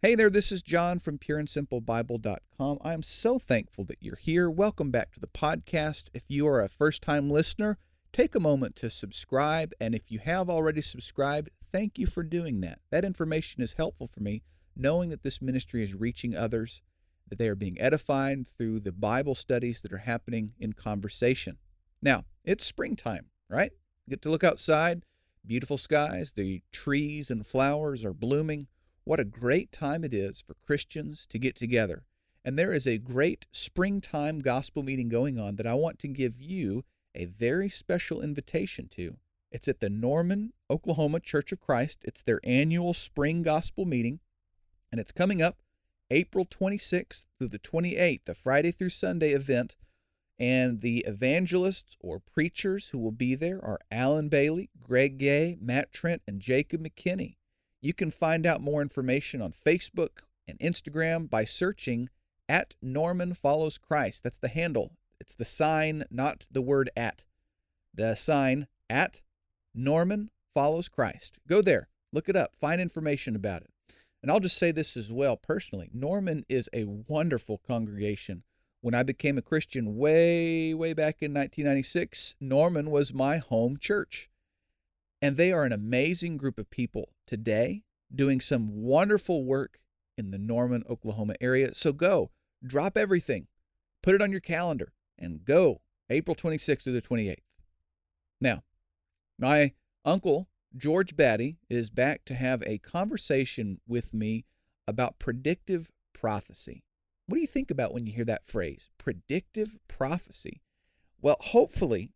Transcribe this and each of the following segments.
Hey there, this is John from pureandsimplebible.com. I am so thankful that you're here. Welcome back to the podcast. If you are a first time listener, take a moment to subscribe. And if you have already subscribed, thank you for doing that. That information is helpful for me, knowing that this ministry is reaching others, that they are being edified through the Bible studies that are happening in conversation. Now, it's springtime, right? Get to look outside, beautiful skies, the trees and flowers are blooming. What a great time it is for Christians to get together. And there is a great springtime gospel meeting going on that I want to give you a very special invitation to. It's at the Norman, Oklahoma Church of Christ. It's their annual spring gospel meeting, and it's coming up April 26th through the 28th, a Friday through Sunday event. And the evangelists or preachers who will be there are Alan Bailey, Greg Gay, Matt Trent, and Jacob McKinney. You can find out more information on Facebook and Instagram by searching at Norman Follows Christ. That's the handle. It's the sign, not the word at. The sign at Norman Follows Christ. Go there, look it up, find information about it. And I'll just say this as well personally Norman is a wonderful congregation. When I became a Christian way, way back in 1996, Norman was my home church. And they are an amazing group of people today doing some wonderful work in the Norman, Oklahoma area. So go, drop everything, put it on your calendar, and go April 26th through the 28th. Now, my uncle, George Batty, is back to have a conversation with me about predictive prophecy. What do you think about when you hear that phrase, predictive prophecy? Well, hopefully,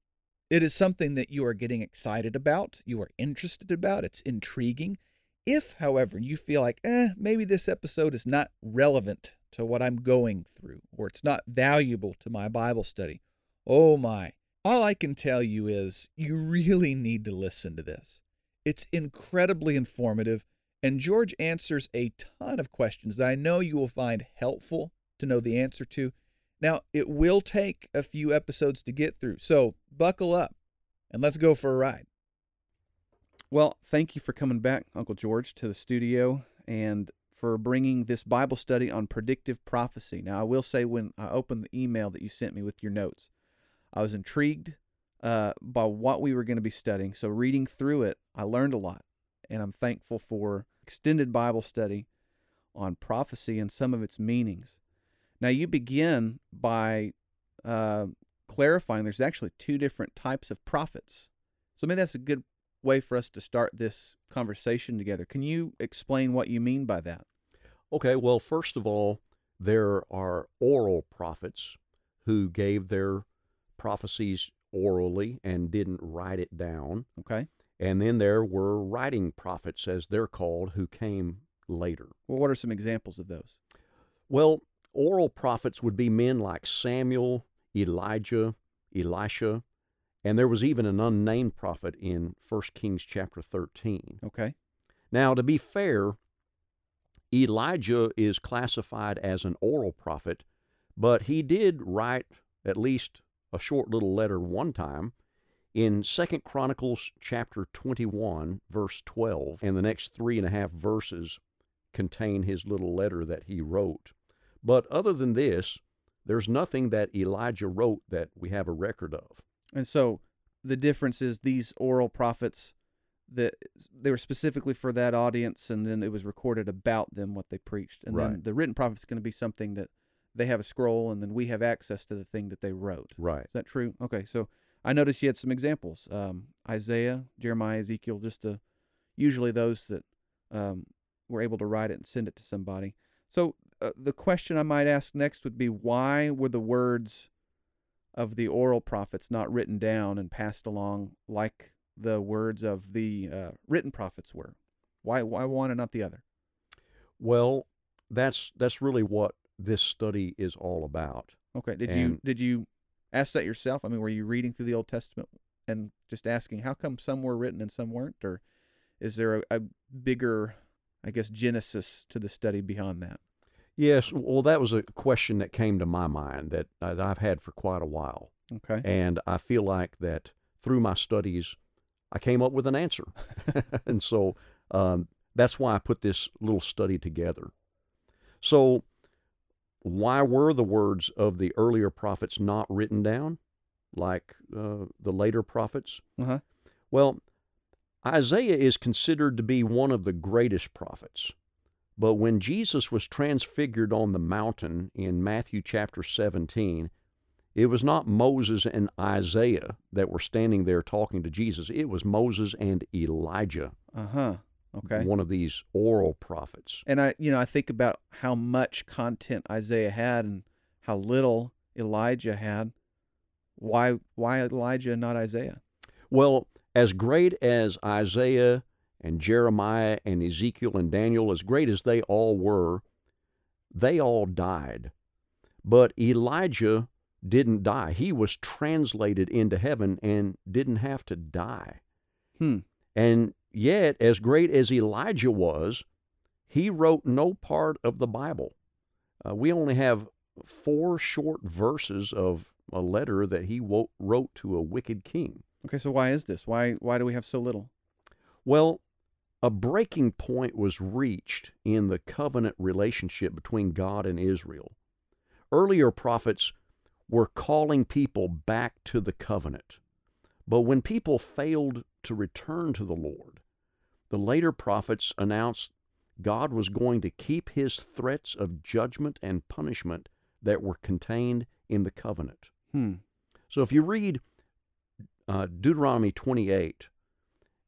it is something that you are getting excited about, you are interested about, it's intriguing. If, however, you feel like, eh, maybe this episode is not relevant to what I'm going through, or it's not valuable to my Bible study, oh my. All I can tell you is you really need to listen to this. It's incredibly informative, and George answers a ton of questions that I know you will find helpful to know the answer to. Now, it will take a few episodes to get through, so buckle up and let's go for a ride. Well, thank you for coming back, Uncle George, to the studio and for bringing this Bible study on predictive prophecy. Now, I will say when I opened the email that you sent me with your notes, I was intrigued uh, by what we were going to be studying. So, reading through it, I learned a lot, and I'm thankful for extended Bible study on prophecy and some of its meanings. Now, you begin by uh, clarifying there's actually two different types of prophets. So, maybe that's a good way for us to start this conversation together. Can you explain what you mean by that? Okay, well, first of all, there are oral prophets who gave their prophecies orally and didn't write it down. Okay. And then there were writing prophets, as they're called, who came later. Well, what are some examples of those? Well, oral prophets would be men like Samuel, Elijah, Elisha, and there was even an unnamed prophet in 1 Kings chapter 13. Okay. Now, to be fair, Elijah is classified as an oral prophet, but he did write at least a short little letter one time in Second Chronicles chapter 21, verse 12, and the next three and a half verses contain his little letter that he wrote. But other than this, there's nothing that Elijah wrote that we have a record of. And so the difference is these oral prophets that they were specifically for that audience and then it was recorded about them what they preached. And Right. then the written prophet is going to be something that they have a scroll and then we have access to the thing that they wrote. Right. Is that true? Okay, so I noticed you had some examples. Um, Isaiah, Jeremiah, Ezekiel, just to usually those that um, were able to write it and send it to somebody. So uh, the question I might ask next would be why were the words of the oral prophets not written down and passed along like the words of the uh, written prophets were? Why why one and not the other? Well, that's that's really what this study is all about. Okay, did you did you ask that yourself? I mean, were you reading through the Old Testament and just asking how come some were written and some weren't, or is there a, a bigger, I guess, genesis to the study beyond that? Yes, well, that was a question that came to my mind that, that I've had for quite a while. Okay. And I feel like that through my studies, I came up with an answer. and so um, that's why I put this little study together. So, why were the words of the earlier prophets not written down like uh, the later prophets? Uh-huh. Well, Isaiah is considered to be one of the greatest prophets. But when Jesus was transfigured on the mountain in Matthew chapter 17, it was not Moses and Isaiah that were standing there talking to Jesus. It was Moses and Elijah. Uh-huh. Okay. One of these oral prophets. And I, you know, I think about how much content Isaiah had and how little Elijah had. Why, why Elijah and not Isaiah? Well, as great as Isaiah and Jeremiah and Ezekiel and Daniel, as great as they all were, they all died. But Elijah didn't die. He was translated into heaven and didn't have to die. Hmm. And yet, as great as Elijah was, he wrote no part of the Bible. Uh, we only have four short verses of a letter that he wo- wrote to a wicked king. Okay, so why is this? Why why do we have so little? Well, a breaking point was reached in the covenant relationship between God and Israel. Earlier prophets were calling people back to the covenant. But when people failed to return to the Lord, the later prophets announced God was going to keep his threats of judgment and punishment that were contained in the covenant. Hmm. So if you read uh, Deuteronomy 28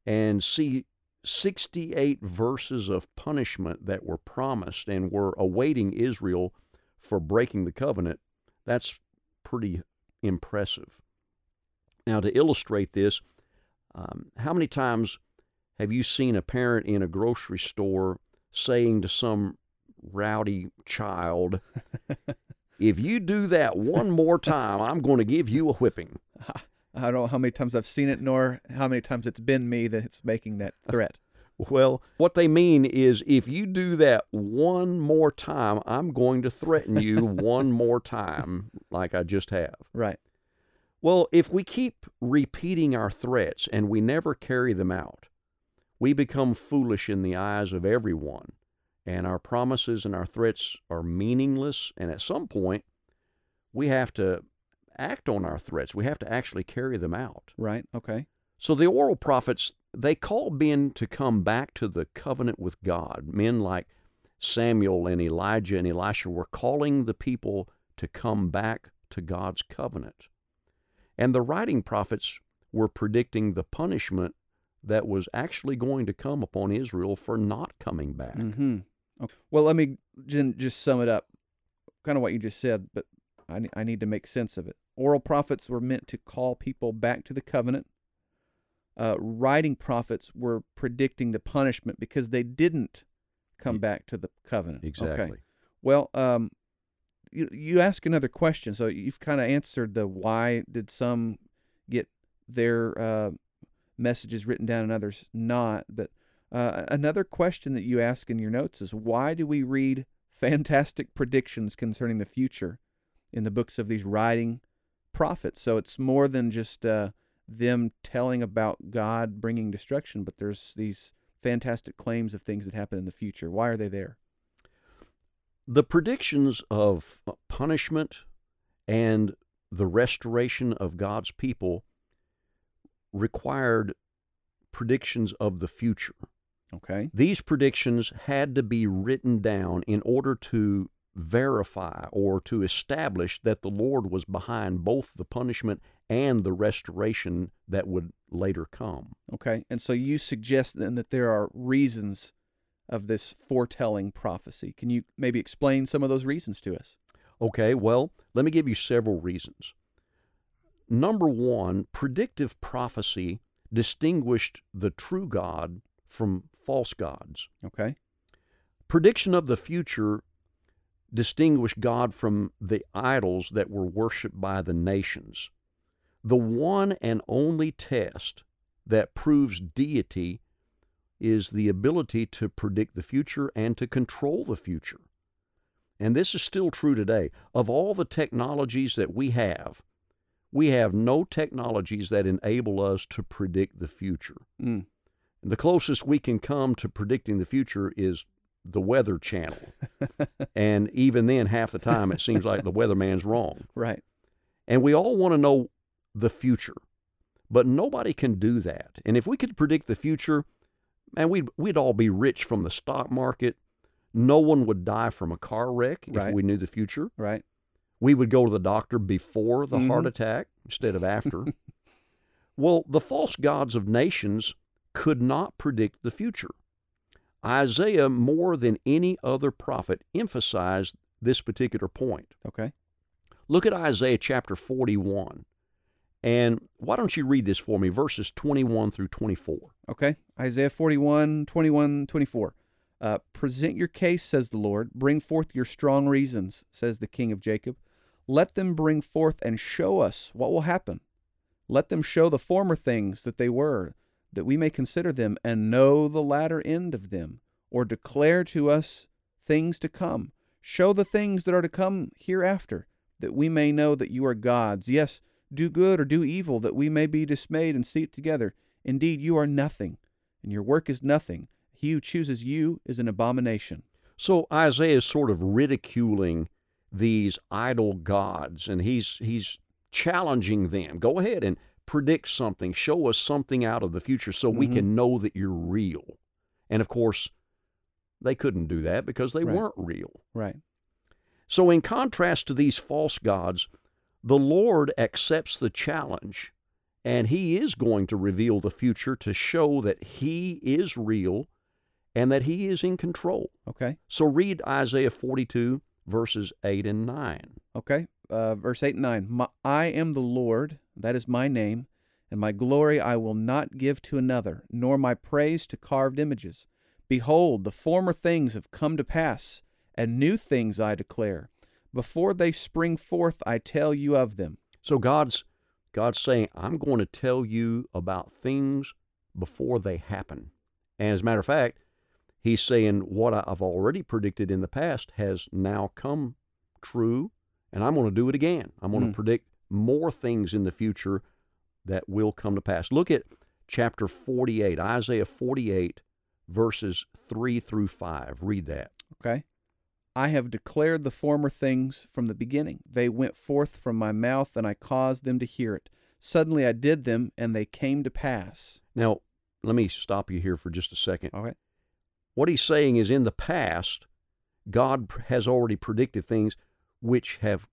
and see 68 verses of punishment that were promised and were awaiting Israel for breaking the covenant, that's pretty impressive. Now, to illustrate this, um, how many times have you seen a parent in a grocery store saying to some rowdy child, If you do that one more time, I'm going to give you a whipping? I don't know how many times I've seen it, nor how many times it's been me that's making that threat. Well, what they mean is if you do that one more time, I'm going to threaten you one more time, like I just have. Right. Well, if we keep repeating our threats and we never carry them out, we become foolish in the eyes of everyone, and our promises and our threats are meaningless. And at some point, we have to act on our threats. We have to actually carry them out. Right. Okay. So the oral prophets, they called men to come back to the covenant with God. Men like Samuel and Elijah and Elisha were calling the people to come back to God's covenant. And the writing prophets were predicting the punishment that was actually going to come upon Israel for not coming back. Mm-hmm. Okay. Well, let me just sum it up, kind of what you just said, but I, I need to make sense of it. Oral prophets were meant to call people back to the covenant. Uh, writing prophets were predicting the punishment because they didn't come back to the covenant. Exactly. Okay. Well, um, you, you ask another question. So you've kind of answered the why did some get their uh, messages written down and others not. But uh, another question that you ask in your notes is why do we read fantastic predictions concerning the future in the books of these writing prophets? So it's more than just uh, them telling about God bringing destruction, but there's these fantastic claims of things that happen in the future. Why are they there? The predictions of punishment and the restoration of God's people required predictions of the future. Okay. These predictions had to be written down in order to verify or to establish that the Lord was behind both the punishment and the restoration that would later come. Okay. And so you suggest then that there are reasons of this foretelling prophecy. Can you maybe explain some of those reasons to us? Okay, well, let me give you several reasons. Number one, predictive prophecy distinguished the true God from false gods. Okay. Prediction of the future distinguished God from the idols that were worshiped by the nations. The one and only test that proves deity is the ability to predict the future and to control the future. And this is still true today. Of all the technologies that we have, we have no technologies that enable us to predict the future. Mm. The closest we can come to predicting the future is the Weather Channel. and even then, half the time, it seems like the weatherman's wrong. Right. And we all want to know the future, but nobody can do that. And if we could predict the future, man, we'd, we'd all be rich from the stock market. No one would die from a car wreck if we knew the future. Right. We would go to the doctor before the heart Mhm. attack instead of after. well, the false gods of nations could not predict the future. Isaiah, more than any other prophet, emphasized this particular point. Okay. Look at Isaiah chapter 41. And why don't you read this for me, verses 21 through 24? Okay. Isaiah 41, 21, 24. Uh, Present your case, says the Lord. Bring forth your strong reasons, says the King of Jacob. Let them bring forth and show us what will happen. Let them show the former things that they were, that we may consider them and know the latter end of them, or declare to us things to come. Show the things that are to come hereafter, that we may know that you are gods. Yes, do good or do evil, that we may be dismayed and see it together. Indeed, you are nothing, and your work is nothing. He who chooses you is an abomination. So Isaiah is sort of ridiculing these idol gods, and he's he's challenging them. Go ahead and predict something, show us something out of the future, so we Mhm. can know that you're real. And of course, they couldn't do that because they Right. weren't real. Right. So, in contrast to these false gods, the Lord accepts the challenge and He is going to reveal the future to show that He is real and that He is in control. Okay. So, read Isaiah 42, verses 8 and 9. Okay. Uh, verse 8 and 9. My, I am the Lord, that is my name, and my glory I will not give to another, nor my praise to carved images. Behold, the former things have come to pass, and new things I declare. Before they spring forth, I tell you of them. So, God's, God's saying, I'm going to tell you about things before they happen. And as a matter of fact, He's saying what I've already predicted in the past has now come true, and I'm going to do it again. I'm going Hmm. to predict more things in the future that will come to pass. Look at chapter 48, Isaiah 48, verses 3 through 5. Read that. Okay. I have declared the former things from the beginning. They went forth from my mouth, and I caused them to hear it. Suddenly I did them, and they came to pass. Now, let me stop you here for just a second. Okay. What he's saying is in the past, God has already predicted things which have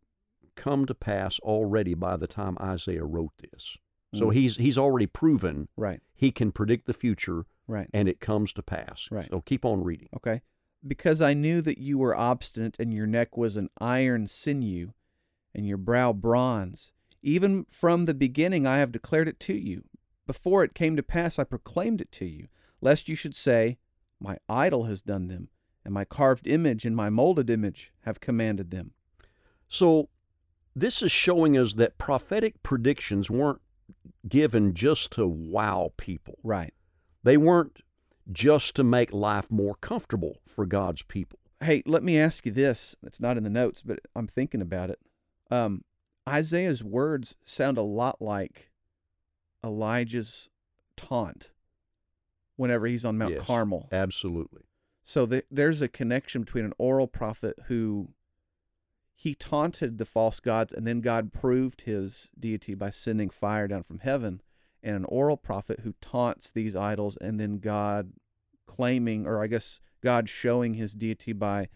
come to pass already by the time Isaiah wrote this. So Mm. he's he's already proven Right. he can predict the future Right. and it comes to pass. Right. So keep on reading. Okay. Because I knew that you were obstinate, and your neck was an iron sinew, and your brow bronze. Even from the beginning I have declared it to you. Before it came to pass, I proclaimed it to you, lest you should say, My idol has done them, and my carved image and my molded image have commanded them. So this is showing us that prophetic predictions weren't given just to wow people. Right. They weren't just to make life more comfortable for God's people. Hey, let me ask you this. It's not in the notes, but I'm thinking about it. Um, Isaiah's words sound a lot like Elijah's taunt whenever he's on Mount Yes, Carmel. Absolutely. So th- there's a connection between an oral prophet who he taunted the false gods, and then God proved his deity by sending fire down from heaven, and an oral prophet who taunts these idols, and then God claiming, or I guess God showing his deity by,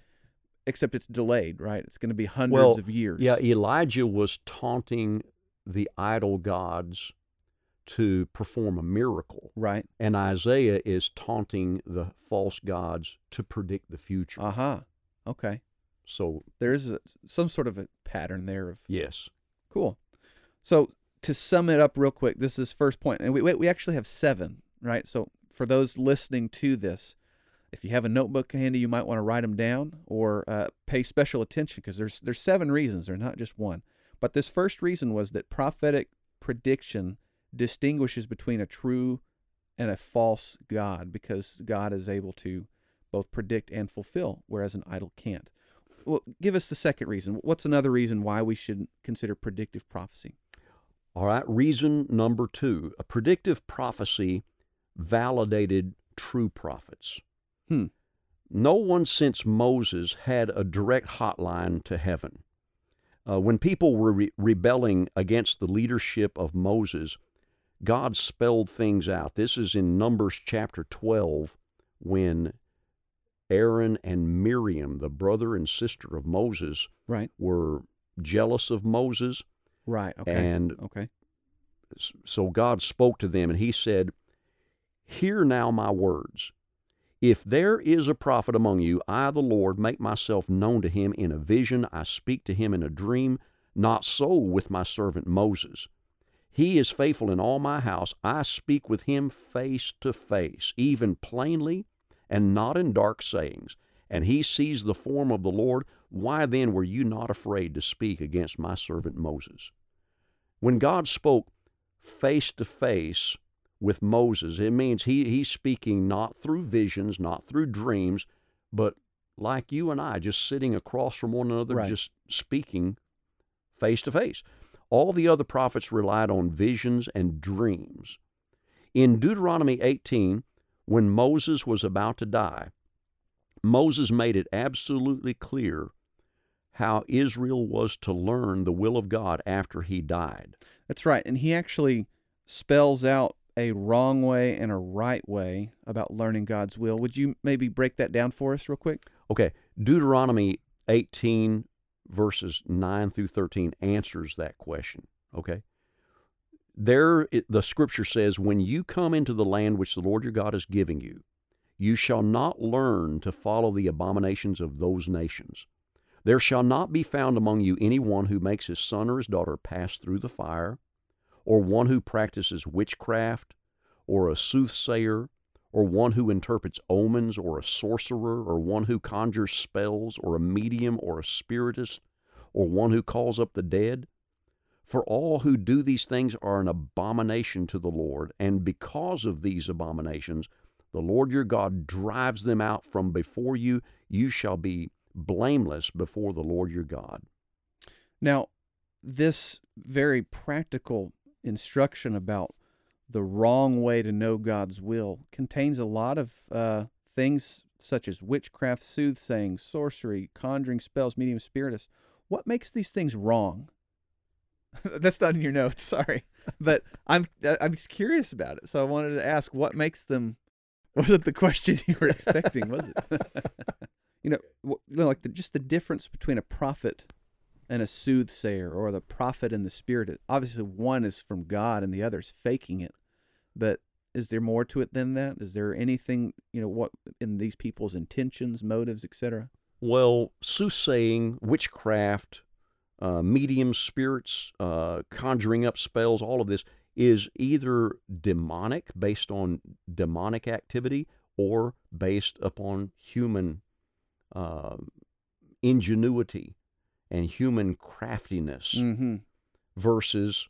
except it's delayed, right? It's going to be hundreds Well, of years. Yeah, Elijah was taunting the idol gods to perform a miracle. Right. And Isaiah is taunting the false gods to predict the future. Uh huh. Okay. so, There's a, some sort of a pattern there of yes. Cool. So to sum it up real quick, this is first point, and we we we actually have seven, right? So for those listening to this, if you have a notebook handy, you might want to write them down or uh, pay special attention because there's there's seven reasons. They're not just one. But this first reason was that prophetic prediction distinguishes between a true and a false God because God is able to both predict and fulfill, whereas an idol can't. Well, give us the second reason. What's another reason why we should consider predictive prophecy? All right, reason number two a predictive prophecy validated true prophets. Hmm. No one since Moses had a direct hotline to heaven. Uh, when people were re- rebelling against the leadership of Moses, God spelled things out. This is in Numbers chapter 12 when Aaron and Miriam, the brother and sister of Moses, Right. were jealous of Moses. Right. Okay. And okay. so God spoke to them and he said, Hear now my words. If there is a prophet among you, I, the Lord, make myself known to him in a vision. I speak to him in a dream. Not so with my servant Moses. He is faithful in all my house. I speak with him face to face, even plainly, and not in dark sayings. And he sees the form of the Lord. Why then were you not afraid to speak against my servant Moses? When God spoke face to face with Moses, it means he, he's speaking not through visions, not through dreams, but like you and I, just sitting across from one another, Right. just speaking face to face. All the other prophets relied on visions and dreams. In Deuteronomy 18, when Moses was about to die, Moses made it absolutely clear how Israel was to learn the will of God after he died. That's right. And he actually spells out a wrong way and a right way about learning God's will. Would you maybe break that down for us real quick? Okay, Deuteronomy 18, verses 9 through 13 answers that question. Okay? There, it, the scripture says, When you come into the land which the Lord your God is giving you, you shall not learn to follow the abominations of those nations. There shall not be found among you any one who makes his son or his daughter pass through the fire, or one who practices witchcraft, or a soothsayer, or one who interprets omens, or a sorcerer, or one who conjures spells, or a medium, or a spiritist, or one who calls up the dead. For all who do these things are an abomination to the Lord, and because of these abominations, the Lord your God drives them out from before you. You shall be blameless before the Lord your God. Now, this very practical instruction about the wrong way to know God's will contains a lot of uh, things such as witchcraft, soothsaying, sorcery, conjuring spells, medium spiritists. What makes these things wrong? That's not in your notes, sorry, but I'm I'm curious about it. So I wanted to ask, what makes them? Wasn't the question you were expecting, was it? you know, you know, like the, just the difference between a prophet and a soothsayer or the prophet and the spirit. Obviously, one is from God and the other is faking it. But is there more to it than that? Is there anything, you know, what in these people's intentions, motives, etc.? Well, soothsaying, witchcraft, uh, medium spirits, uh, conjuring up spells, all of this is either demonic, based on demonic activity, or based upon human uh, ingenuity and human craftiness Mm-hmm. versus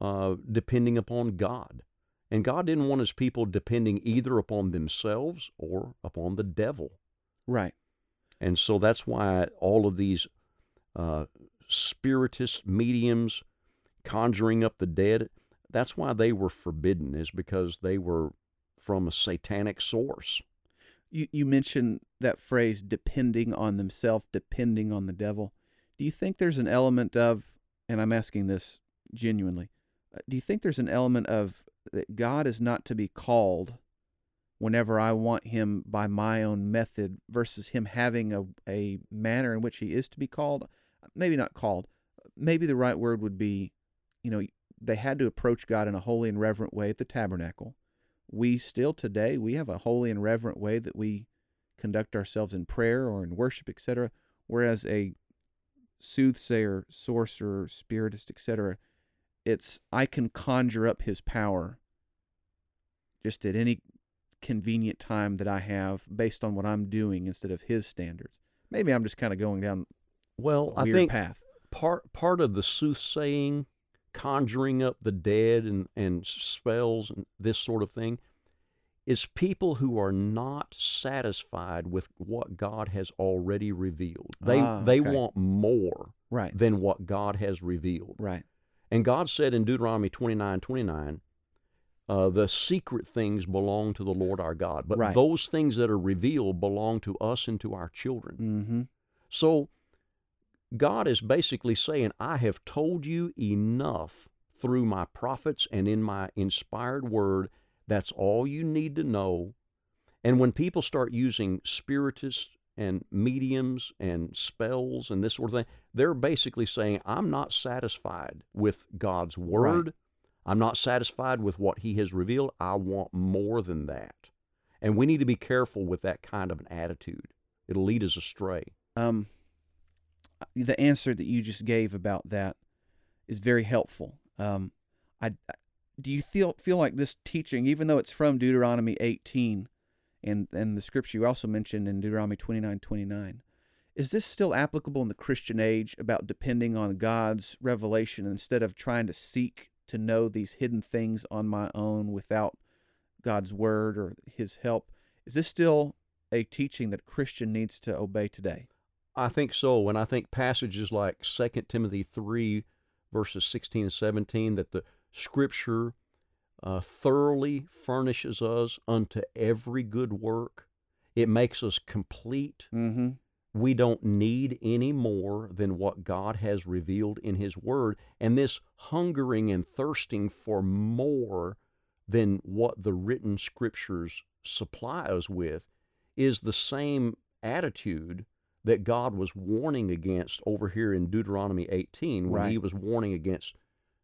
uh, depending upon God. And God didn't want his people depending either upon themselves or upon the devil. Right. And so that's why all of these uh, spiritist mediums conjuring up the dead, that's why they were forbidden, is because they were from a satanic source. You you mentioned that phrase depending on themselves, depending on the devil. Do you think there's an element of and I'm asking this genuinely. uh, Do you think there's an element of that God is not to be called whenever I want him by my own method versus him having a, a manner in which he is to be called? Maybe not called. Maybe the right word would be, you know, they had to approach God in a holy and reverent way at the tabernacle. We still today, we have a holy and reverent way that we conduct ourselves in prayer or in worship, etc. Whereas a soothsayer, sorcerer, spiritist, etc., it's I can conjure up his power just at any convenient time that I have based on what I'm doing instead of his standards. Maybe I'm just kind of going down Well, I think path. part part of the soothsaying, conjuring up the dead and, and spells and this sort of thing is people who are not satisfied with what God has already revealed. They Ah, they want more Right. than what God has revealed. Right. And God said in Deuteronomy 29 29, uh, the secret things belong to the Lord our God, but Right. those things that are revealed belong to us and to our children. Mm-hmm. So God is basically saying, I have told you enough through my prophets and in my inspired word. That's all you need to know. And when people start using spiritists and mediums and spells and this sort of thing, they're basically saying, I'm not satisfied with God's word. I'm not satisfied with what He has revealed. I want more than that. And we need to be careful with that kind of an attitude. It'll lead us astray. Um, the answer that you just gave about that is very helpful. Um, I- do you feel feel like this teaching, even though it's from Deuteronomy 18, and and the scripture you also mentioned in Deuteronomy 29, 29, is this still applicable in the Christian age about depending on God's revelation instead of trying to seek to know these hidden things on my own without God's word or His help? Is this still a teaching that a Christian needs to obey today? I think so, and I think passages like 2 Timothy 3, verses 16 and 17, that the Scripture uh, thoroughly furnishes us unto every good work. It makes us complete. Mm-hmm. We don't need any more than what God has revealed in His Word. And this hungering and thirsting for more than what the written Scriptures supply us with is the same attitude that God was warning against over here in Deuteronomy 18 when he was warning against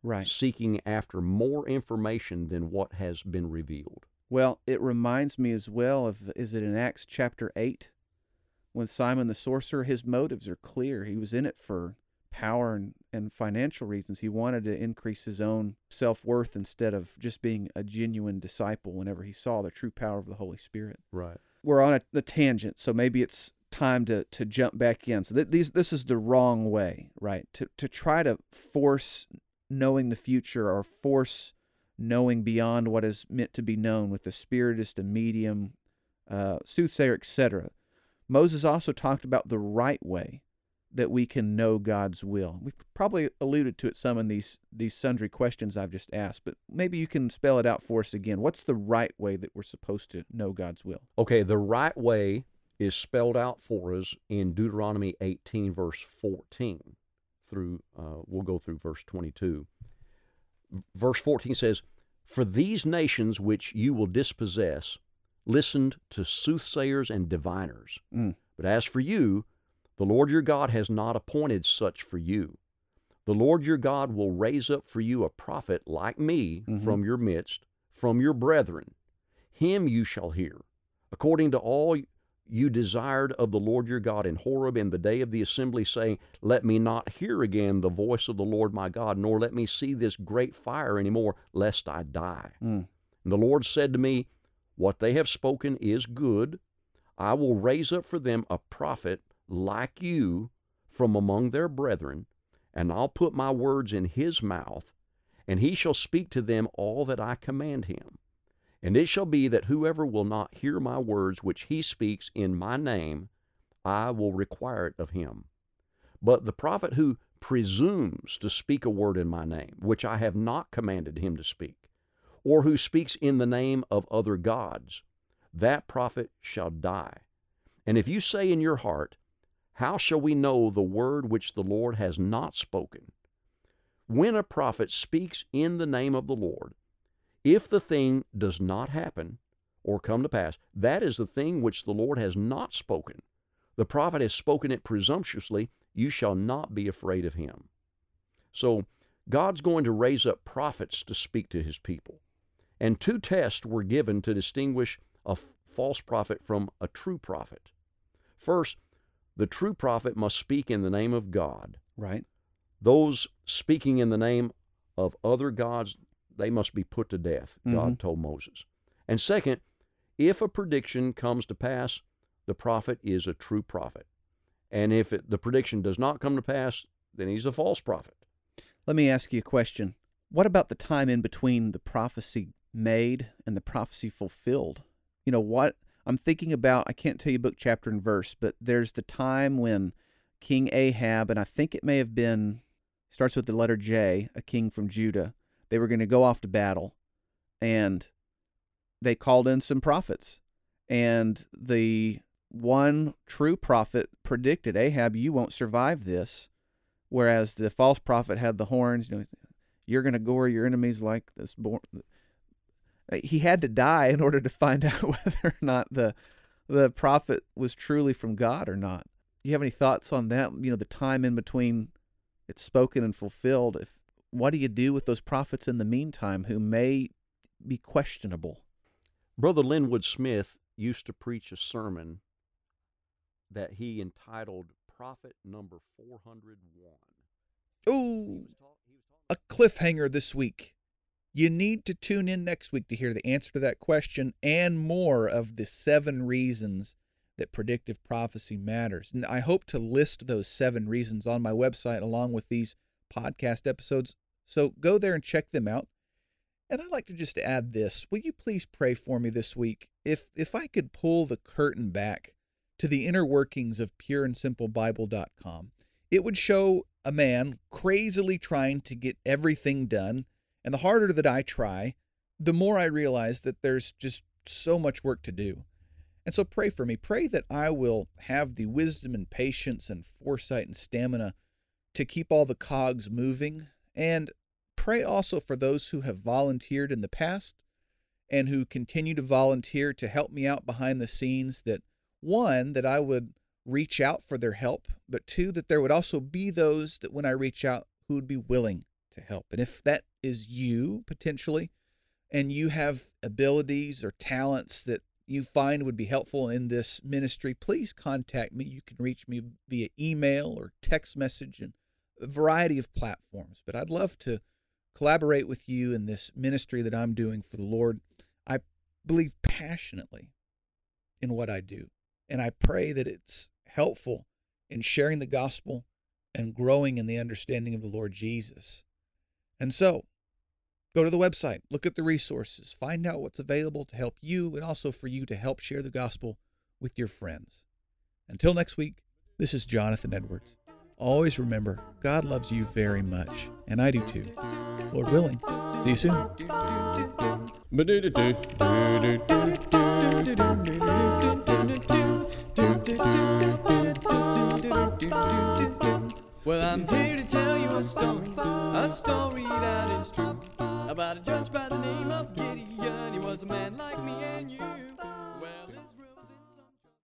Right. seeking after more information than what has been revealed. Well, it reminds me as well of is it in Acts chapter 8 when Simon the sorcerer his motives are clear. He was in it for power and, and financial reasons. He wanted to increase his own self-worth instead of just being a genuine disciple whenever he saw the true power of the Holy Spirit. Right. We're on a, a tangent, so maybe it's time to, to jump back in. So th- these this is the wrong way, right? To to try to force knowing the future or force knowing beyond what is meant to be known with the spiritist, a medium, uh, soothsayer, etc. Moses also talked about the right way that we can know God's will. We've probably alluded to it some in these these sundry questions I've just asked, but maybe you can spell it out for us again. What's the right way that we're supposed to know God's will? Okay, the right way is spelled out for us in Deuteronomy 18, verse 14 through, uh, we'll go through verse 22. Verse 14 says, For these nations which you will dispossess listened to soothsayers and diviners. Mm. But as for you, the Lord your God has not appointed such for you. The Lord your God will raise up for you a prophet like me Mhm. from your midst, from your brethren. Him you shall hear, according to all you desired of the Lord your God in Horeb in the day of the assembly, saying, Let me not hear again the voice of the Lord my God, nor let me see this great fire any more, lest I die. Mm. And the Lord said to me, What they have spoken is good. I will raise up for them a prophet like you from among their brethren, and I'll put my words in his mouth, and he shall speak to them all that I command him. And it shall be that whoever will not hear my words which he speaks in my name, I will require it of him. But the prophet who presumes to speak a word in my name, which I have not commanded him to speak, or who speaks in the name of other gods, that prophet shall die. And if you say in your heart, How shall we know the word which the Lord has not spoken? When a prophet speaks in the name of the Lord, if the thing does not happen or come to pass, that is the thing which the Lord has not spoken. The prophet has spoken it presumptuously, you shall not be afraid of him. So, God's going to raise up prophets to speak to his people. And two tests were given to distinguish a false prophet from a true prophet. First, the true prophet must speak in the name of God. Right. Those speaking in the name of other gods, they must be put to death, God Mhm. told Moses. And second, if a prediction comes to pass, the prophet is a true prophet. And if it, the prediction does not come to pass, then he's a false prophet. Let me ask you a question. What about the time in between the prophecy made and the prophecy fulfilled? You know what I'm thinking about, I can't tell you book, chapter, and verse, but there's the time when King Ahab, and I think it may have been starts with the letter J, a king from Judah. They were going to go off to battle, and they called in some prophets. And the one true prophet predicted, Ahab, you won't survive this. Whereas the false prophet had the horns, you know, you're going to gore your enemies like this. Born. He had to die in order to find out whether or not the the prophet was truly from God or not. Do you have any thoughts on that? You know, the time in between it's spoken and fulfilled. If what do you do with those prophets in the meantime who may be questionable? Brother Linwood Smith used to preach a sermon that he entitled Prophet Number 401. Ooh, a cliffhanger this week. You need to tune in next week to hear the answer to that question and more of the seven reasons that predictive prophecy matters. And I hope to list those seven reasons on my website along with these podcast episodes. So go there and check them out. And I'd like to just add this. Will you please pray for me this week? If if I could pull the curtain back to the inner workings of pureandsimplebible.com, it would show a man crazily trying to get everything done. And the harder that I try, the more I realize that there's just so much work to do. And so pray for me. Pray that I will have the wisdom and patience and foresight and stamina to keep all the cogs moving. And pray also for those who have volunteered in the past and who continue to volunteer to help me out behind the scenes that one, that I would reach out for their help, but two, that there would also be those that when I reach out who would be willing to help. And if that is you potentially, and you have abilities or talents that you find would be helpful in this ministry, please contact me. You can reach me via email or text message and a variety of platforms. But I'd love to collaborate with you in this ministry that I'm doing for the Lord. I believe passionately in what I do. And I pray that it's helpful in sharing the gospel and growing in the understanding of the Lord Jesus. And so, go to the website, look at the resources, find out what's available to help you and also for you to help share the gospel with your friends. Until next week, this is Jonathan Edwards. Always remember, God loves you very much, and I do too. Lord willing, see you soon. Well, I'm here to tell you a story, a story that is true, about a judge by the name of Gideon. He was a man like me and you.